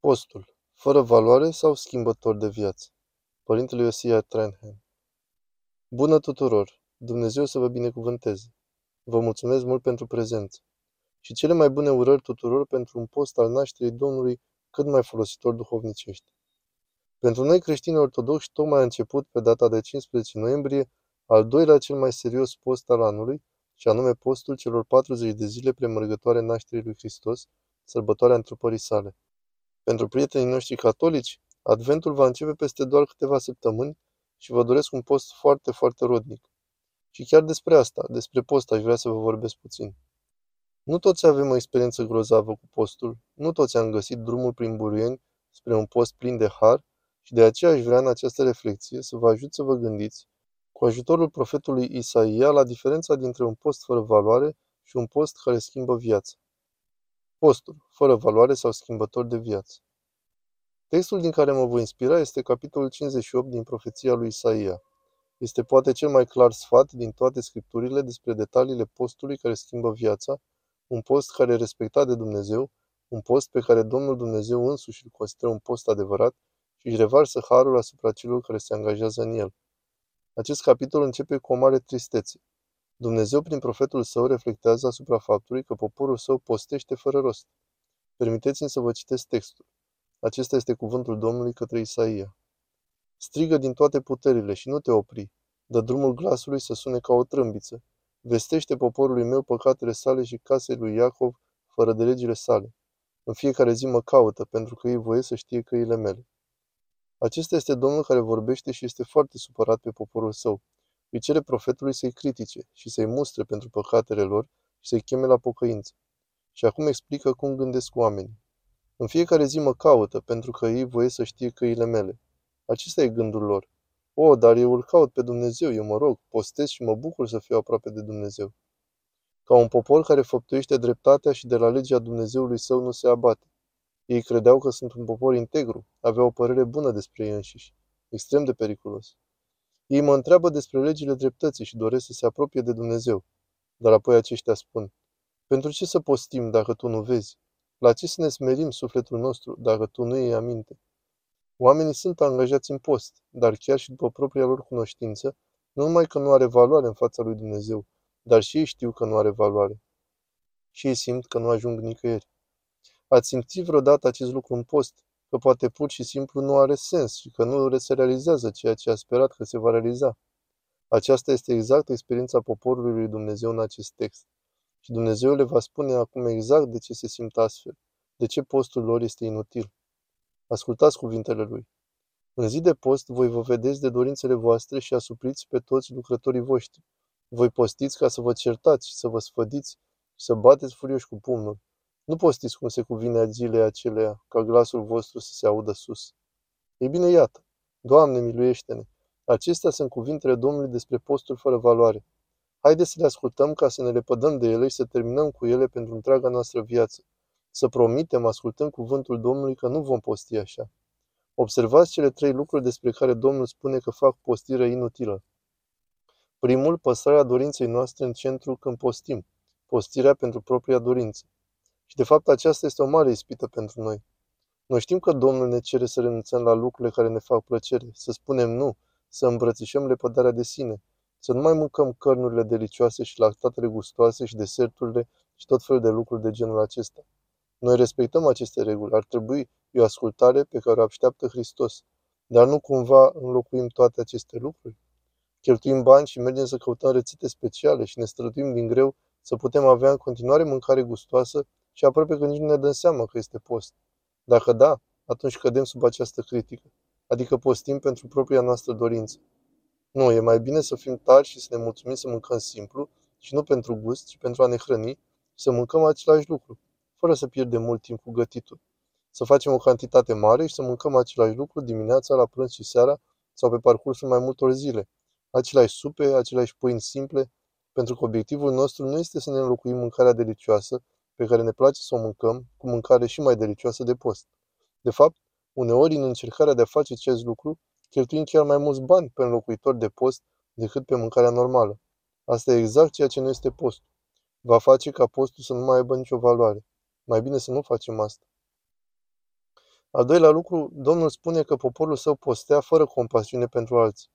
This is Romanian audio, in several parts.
Postul. Fără valoare sau schimbător de viață? Părintele Iosia Trenhen. Bună tuturor! Dumnezeu să vă binecuvânteze! Vă mulțumesc mult pentru prezență. Și cele mai bune urări tuturor pentru un post al nașterii Domnului cât mai folositor duhovnicește. Pentru noi creștini ortodoxi, tocmai a început pe data de 15 noiembrie al doilea cel mai serios post al anului, și anume postul celor 40 de zile premărgătoare nașterii lui Hristos, sărbătoarea întrupării sale. Pentru prietenii noștri catolici, Adventul va începe peste doar câteva săptămâni și vă doresc un post foarte, foarte rodnic. Și chiar despre asta, despre post, aș vrea să vă vorbesc puțin. Nu toți avem o experiență grozavă cu postul, nu toți am găsit drumul prin buruieni spre un post plin de har și de aceea aș vrea în această reflexie să vă ajut să vă gândiți, cu ajutorul profetului Isaia, la diferența dintre un post fără valoare și un post care schimbă viața. Postul, fără valoare sau schimbător de viață. Textul din care mă voi inspira este capitolul 58 din profeția lui Isaia. Este poate cel mai clar sfat din toate scripturile despre detaliile postului care schimbă viața, un post care e respectat de Dumnezeu, un post pe care Domnul Dumnezeu însuși îl consideră un post adevărat și își revarsă harul asupra celor care se angajează în el. Acest capitol începe cu o mare tristețe. Dumnezeu, prin profetul său, reflectează asupra faptului că poporul său postește fără rost. Permiteți-mi să vă citesc textul. Acesta este cuvântul Domnului către Isaia. Strigă din toate puterile și nu te opri. Dă drumul glasului să sune ca o trâmbiță. Vestește poporului meu păcatele sale și casei lui Iacov fără de legile sale. În fiecare zi mă caută, pentru că ei voie să știe căile mele. Acesta este Domnul care vorbește și este foarte supărat pe poporul său. Îi cere profetului să-i critique și să-i mustre pentru păcatele lor și să-i cheme la pocăință. Și acum explică cum gândesc oamenii. În fiecare zi mă caută, pentru că ei voie să știe căile mele. Acesta e gândul lor. O, dar eu îl caut pe Dumnezeu, eu mă rog, postez și mă bucur să fiu aproape de Dumnezeu. Ca un popor care făptuiește dreptatea și de la legea Dumnezeului său nu se abate. Ei credeau că sunt un popor integru, aveau o părere bună despre ei înșiși. Extrem de periculos. Ei mă întreabă despre legile dreptății și doresc să se apropie de Dumnezeu. Dar apoi aceștia spun, pentru ce să postim dacă tu nu vezi? La ce să ne smerim sufletul nostru dacă tu nu iei aminte? Oamenii sunt angajați în post, dar chiar și după propria lor cunoștință, nu numai că nu are valoare în fața lui Dumnezeu, dar și ei știu că nu are valoare. Și ei simt că nu ajung nicăieri. Ați simțit vreodată acest lucru în post? Că poate pur și simplu nu are sens și că nu se realizează ceea ce a sperat că se va realiza. Aceasta este exact experiența poporului lui Dumnezeu în acest text. Și Dumnezeu le va spune acum exact de ce se simt astfel, de ce postul lor este inutil. Ascultați cuvintele lui. În zi de post, voi vă vedeți de dorințele voastre și asupriți pe toți lucrătorii voștri. Voi postiți ca să vă certați și să vă sfădiți și să bateți furioși cu pumnul. Nu postiți cum se cuvine zilei acelea, ca glasul vostru să se audă sus. Ei bine, iată, Doamne, miluiește-ne! Acestea sunt cuvintele Domnului despre postul fără valoare. Haideți să le ascultăm ca să ne lepădăm de ele și să terminăm cu ele pentru întreaga noastră viață. Să promitem, ascultând cuvântul Domnului, că nu vom posti așa. Observați cele trei lucruri despre care Domnul spune că fac postire inutilă. Primul, păstrarea dorinței noastre în centru când postim, postirea pentru propria dorință. Și de fapt aceasta este o mare ispită pentru noi. Noi știm că Domnul ne cere să renunțăm la lucrurile care ne fac plăcere, să spunem nu, să îmbrățișăm lepădarea de sine, să nu mai mâncăm cărnurile delicioase și lactatele gustoase și deserturile și tot felul de lucruri de genul acesta. Noi respectăm aceste reguli, ar trebui o ascultare pe care o așteaptă Hristos, dar nu cumva înlocuim toate aceste lucruri? Cheltuim bani și mergem să căutăm rețete speciale și ne străduim din greu să putem avea în continuare mâncare gustoasă și aproape că nici nu ne dăm seama că este post. Dacă da, atunci cădem sub această critică, adică postim pentru propria noastră dorință. Nu, e mai bine să fim tari și să ne mulțumim să mâncăm simplu și nu pentru gust, ci pentru a ne hrăni și să mâncăm același lucru, fără să pierdem mult timp cu gătitul. Să facem o cantitate mare și să mâncăm același lucru dimineața, la prânz și seara sau pe parcursul mai multor zile. Aceleași supe, aceleași pâini simple, pentru că obiectivul nostru nu este să ne înlocuim mâncarea delicioasă pe care ne place să o mâncăm cu mâncare și mai delicioasă de post. De fapt, uneori în încercarea de a face acest lucru, cheltuim chiar mai mulți bani pe înlocuitor de post decât pe mâncarea normală. Asta e exact ceea ce nu este postul. Va face ca postul să nu mai aibă nicio valoare. Mai bine să nu facem asta. Al doilea lucru, Domnul spune că poporul său postea fără compasiune pentru alții.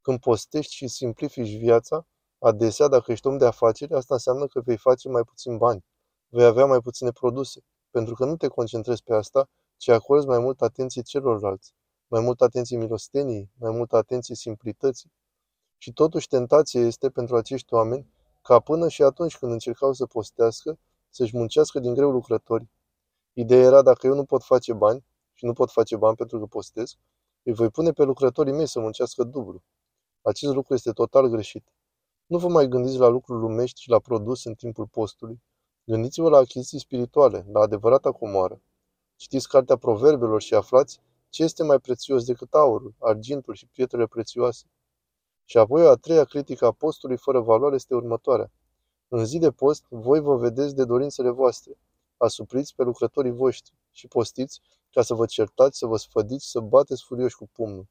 Când postești și simplifici viața, adesea, dacă ești om de afaceri, asta înseamnă că vei face mai puțin bani, vei avea mai puține produse, pentru că nu te concentrezi pe asta, ci acorzi mai mult atenție celorlalți, mai mult atenție milostenii, mai mult atenție simplității. Și totuși tentația este pentru acești oameni ca până și atunci când încercau să postească, să-și muncească din greu lucrători. Ideea era dacă eu nu pot face bani și nu pot face bani pentru că postez, îi voi pune pe lucrătorii mei să muncească dublu. Acest lucru este total greșit. Nu vă mai gândiți la lucruri lumești și la produs în timpul postului. Gândiți-vă la achiziții spirituale, la adevărata comoară. Citiți cartea proverbelor și aflați ce este mai prețios decât aurul, argintul și pietrele prețioase. Și apoi o a treia critică a postului fără valoare este următoarea. În zi de post, voi vă vedeți de dorințele voastre. Asupriți pe lucrătorii voștri și postiți ca să vă certați, să vă sfădiți, să bateți furioși cu pumnul.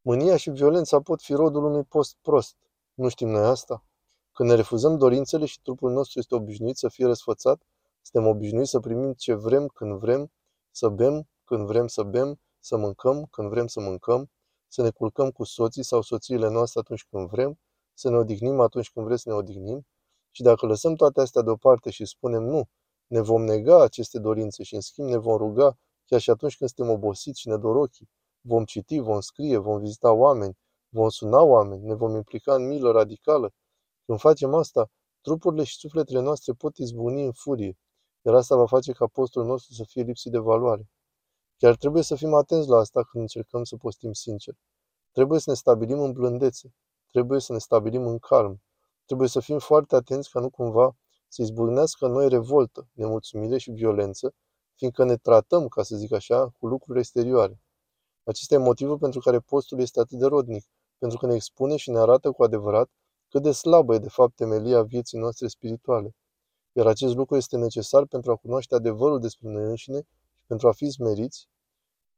Mânia și violența pot fi rodul unui post prost. Nu știm noi asta? Când ne refuzăm dorințele și trupul nostru este obișnuit să fie răsfățat, suntem obișnuiți să primim ce vrem când vrem, să bem când vrem să bem, să mâncăm când vrem să mâncăm, să ne culcăm cu soții sau soțiile noastre atunci când vrem, să ne odihnim atunci când vrem să ne odihnim, și dacă lăsăm toate astea deoparte și spunem nu, ne vom nega aceste dorințe și în schimb ne vom ruga chiar și atunci când suntem obosiți și nedorochii. Vom citi, vom scrie, vom vizita oameni, vom suna oameni, ne vom implica în milă radicală. Când facem asta, trupurile și sufletele noastre pot izbuni în furie, iar asta va face ca postul nostru să fie lipsit de valoare. Chiar trebuie să fim atenți la asta când încercăm să postim sincer. Trebuie să ne stabilim în blândețe, trebuie să ne stabilim în calm, trebuie să fim foarte atenți ca nu cumva să izbucnească noi revoltă, nemulțumire și violență, fiindcă ne tratăm, ca să zic așa, cu lucruri exterioare. Acesta e motivul pentru care postul este atât de rodnic, pentru că ne expune și ne arată cu adevărat cât de slabă e de fapt temelia vieții noastre spirituale. Iar acest lucru este necesar pentru a cunoaște adevărul despre noi înșine și pentru a fi smeriți,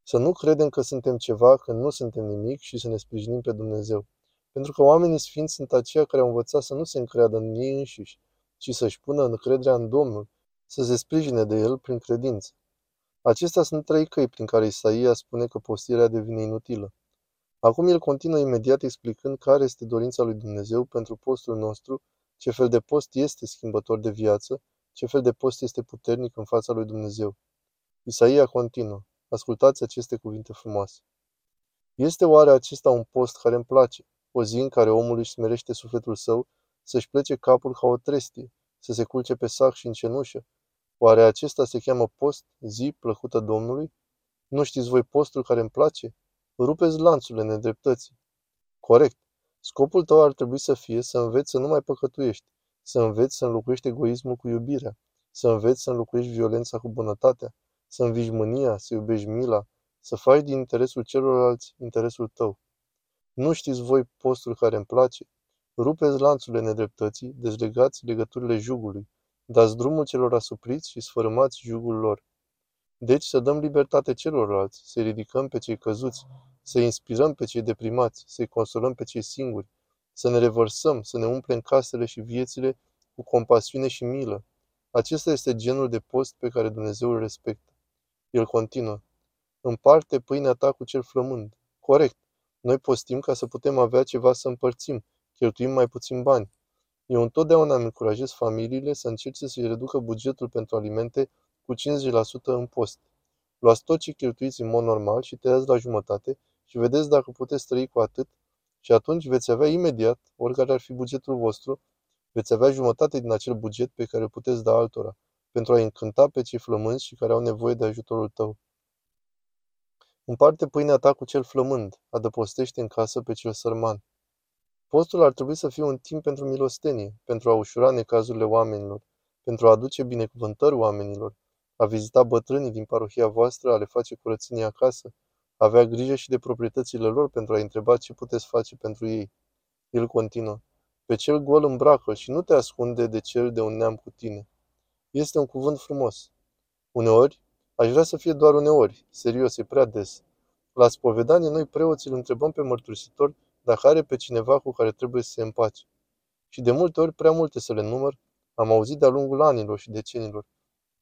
să nu credem că suntem ceva când nu suntem nimic și să ne sprijinim pe Dumnezeu. Pentru că oamenii sfinți sunt aceia care au învățat să nu se încreadă în ei înșiși, ci să-și pună încrederea în Domnul, să se sprijine de El prin credință. Acestea sunt trei căi prin care Isaia spune că postirea devine inutilă. Acum el continuă imediat explicând care este dorința lui Dumnezeu pentru postul nostru, ce fel de post este schimbător de viață, ce fel de post este puternic în fața lui Dumnezeu. Isaia continuă. Ascultați aceste cuvinte frumoase. Este oare acesta un post care îmi place? O zi în care omul își smerește sufletul său, să-și plece capul ca o trestie, să se culce pe sac și în cenușă? Oare acesta se cheamă post, zi plăcută Domnului? Nu știți voi postul care îmi place? Rupeți lanțurile nedreptății. Corect. Scopul tău ar trebui să fie să înveți să nu mai păcătuiești, să înveți să înlocuiești egoismul cu iubirea, să înveți să înlocuiești violența cu bunătatea, să învigi mânia, să iubești mila, să faci din interesul celorlalți interesul tău. Nu știți voi postul care îmi place? Rupeți lanțurile nedreptății, dezlegați legăturile jugului, dați drumul celor asupriți și sfărâmați jugul lor. Deci să dăm libertate celorlalți, să ridicăm pe cei căzuți, să inspirăm pe cei deprimați, să-i consolăm pe cei singuri, să ne revărsăm, să ne umplem casele și viețile cu compasiune și milă. Acesta este genul de post pe care Dumnezeu îl respectă. El continuă. Împarte pâinea ta cu cel flămând. Corect. Noi postim ca să putem avea ceva să împărțim. Cheltuim mai puțin bani. Eu întotdeauna îmi încurajez familiile să încerce să-și reducă bugetul pentru alimente cu 50% în post. Luați tot ce cheltuiți în mod normal și tăiați la jumătate și vedeți dacă puteți trăi cu atât și atunci veți avea imediat, oricare ar fi bugetul vostru, veți avea jumătate din acel buget pe care îl puteți da altora, pentru a încânta pe cei flămânzi și care au nevoie de ajutorul tău. Împarte pâinea ta cu cel flămând, adăpostește în casă pe cel sărman. Postul ar trebui să fie un timp pentru milostenie, pentru a ușura necazurile oamenilor, pentru a aduce binecuvântări oamenilor, a vizita bătrânii din parohia voastră, a le face curățenie acasă, a avea grijă și de proprietățile lor pentru a întreba ce puteți face pentru ei. El continuă. Pe cel gol îmbracă și nu te ascunde de cel de un neam cu tine. Este un cuvânt frumos. Uneori, aș vrea să fie doar uneori, serios, e prea des. La spovedanie, noi preoții îl întrebăm pe mărturisitor dacă are pe cineva cu care trebuie să se împace. Și de multe ori, prea multe să le număr, am auzit de-a lungul anilor și decenilor.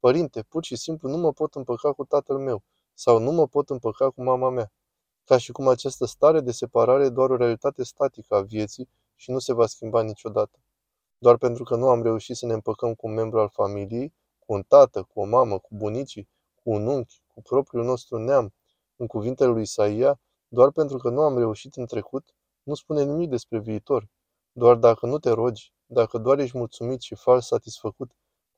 Părinte, pur și simplu nu mă pot împăca cu tatăl meu sau nu mă pot împăca cu mama mea. Ca și cum această stare de separare e doar o realitate statică a vieții și nu se va schimba niciodată. Doar pentru că nu am reușit să ne împăcăm cu un membru al familiei, cu un tată, cu o mamă, cu bunicii, cu un unchi, cu propriul nostru neam, în cuvintele lui Isaia, doar pentru că nu am reușit în trecut, nu spune nimic despre viitor. Doar dacă nu te rogi, dacă doar ești mulțumit și fals satisfăcut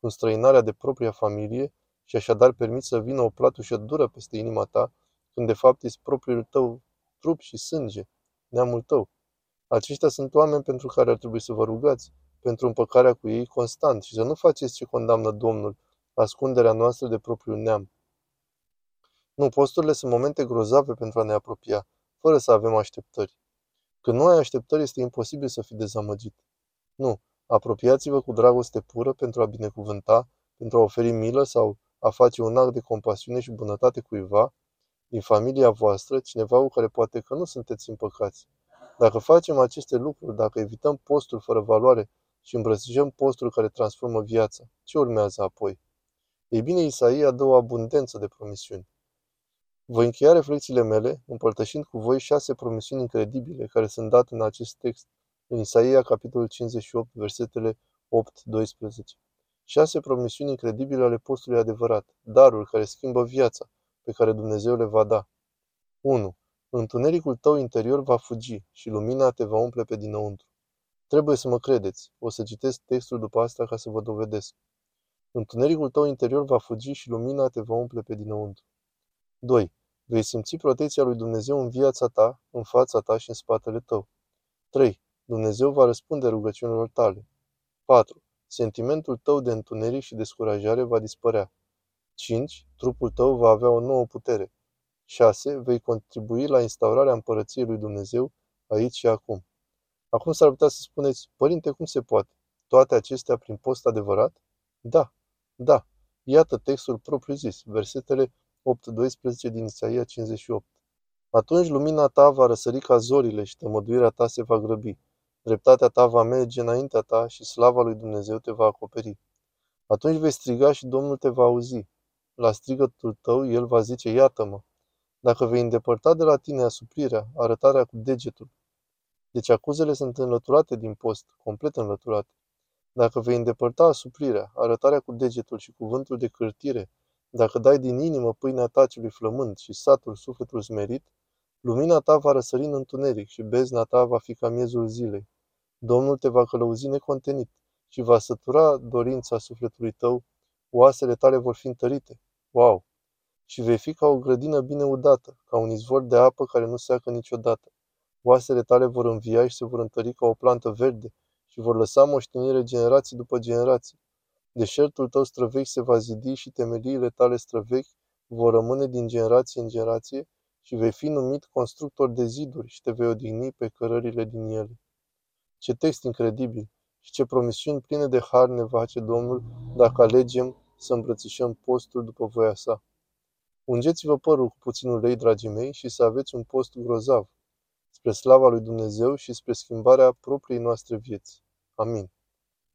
cu străinarea de propria familie și așadar permiți să vină o platușă dură peste inima ta, când de fapt ești propriul tău trup și sânge, neamul tău. Aceștia sunt oameni pentru care ar trebui să vă rugați, pentru împăcarea cu ei constant și să nu faceți ce condamnă Domnul, ascunderea noastră de propriul neam. Nu, posturile sunt momente grozave pentru a ne apropia, fără să avem așteptări. Când nu ai așteptări, este imposibil să fii dezamăgit. Nu, apropiați-vă cu dragoste pură pentru a binecuvânta, pentru a oferi milă sau a face un act de compasiune și bunătate cuiva, din familia voastră, cineva cu care poate că nu sunteți împăcați. Dacă facem aceste lucruri, dacă evităm postul fără valoare și îmbrățișăm postul care transformă viața, ce urmează apoi? Ei bine, Isaia dă o abundență de promisiuni. Voi încheia reflexiile mele împărtășind cu voi șase promisiuni incredibile care sunt date în acest text, în Isaia, capitolul 58, versetele 8-12. Șase promisiuni incredibile ale postului adevărat, daruri care schimbă viața, pe care Dumnezeu le va da. 1. Întunericul tău interior va fugi și lumina te va umple pe dinăuntru. Trebuie să mă credeți. O să citesc textul după asta ca să vă dovedesc. Întunericul tău interior va fugi și lumina te va umple pe dinăuntru. 2. Vei simți protecția lui Dumnezeu în viața ta, în fața ta și în spatele tău. 3. Dumnezeu va răspunde rugăciunilor tale. 4. Sentimentul tău de întuneric și descurajare va dispărea. 5. Trupul tău va avea o nouă putere. 6. Vei contribui la instaurarea împărăției lui Dumnezeu aici și acum. Acum s-ar putea să spuneți, Părinte, cum se poate? Toate acestea prin post adevărat? Da, da. Iată textul propriu-zis, versetele 8-12 din Isaia 58. Atunci lumina ta va răsări ca zorile și tămăduirea ta se va grăbi. Dreptatea ta va merge înaintea ta și slava lui Dumnezeu te va acoperi. Atunci vei striga și Domnul te va auzi. La strigătul tău, el va zice, iată-mă. Dacă vei îndepărta de la tine asuprirea, arătarea cu degetul. Deci acuzele sunt înlăturate din post, complet înlăturate. Dacă vei îndepărta asuprirea, arătarea cu degetul și cuvântul de cârtire, dacă dai din inimă pâinea ta celui flământ și satul sufletul smerit, lumina ta va răsări în întuneric și bezna ta va fi ca miezul zilei. Domnul te va călăuzi necontenit și va sătura dorința sufletului tău, oasele tale vor fi întărite. Wow! Și vei fi ca o grădină bine udată, ca un izvor de apă care nu seacă niciodată. Oasele tale vor învia și se vor întări ca o plantă verde și vor lăsa moștenire generații după generații. Deșertul tău străvechi se va zidi și temeliile tale străvechi vor rămâne din generație în generație și vei fi numit constructor de ziduri și te vei odihni pe cărările din ele. Ce text incredibil și ce promisiuni pline de har ne face Domnul dacă alegem să îmbrățișăm postul după voia sa. Ungeți-vă părul cu puțin ulei, dragii mei, și să aveți un post grozav, spre slava lui Dumnezeu și spre schimbarea propriei noastre vieți. Amin.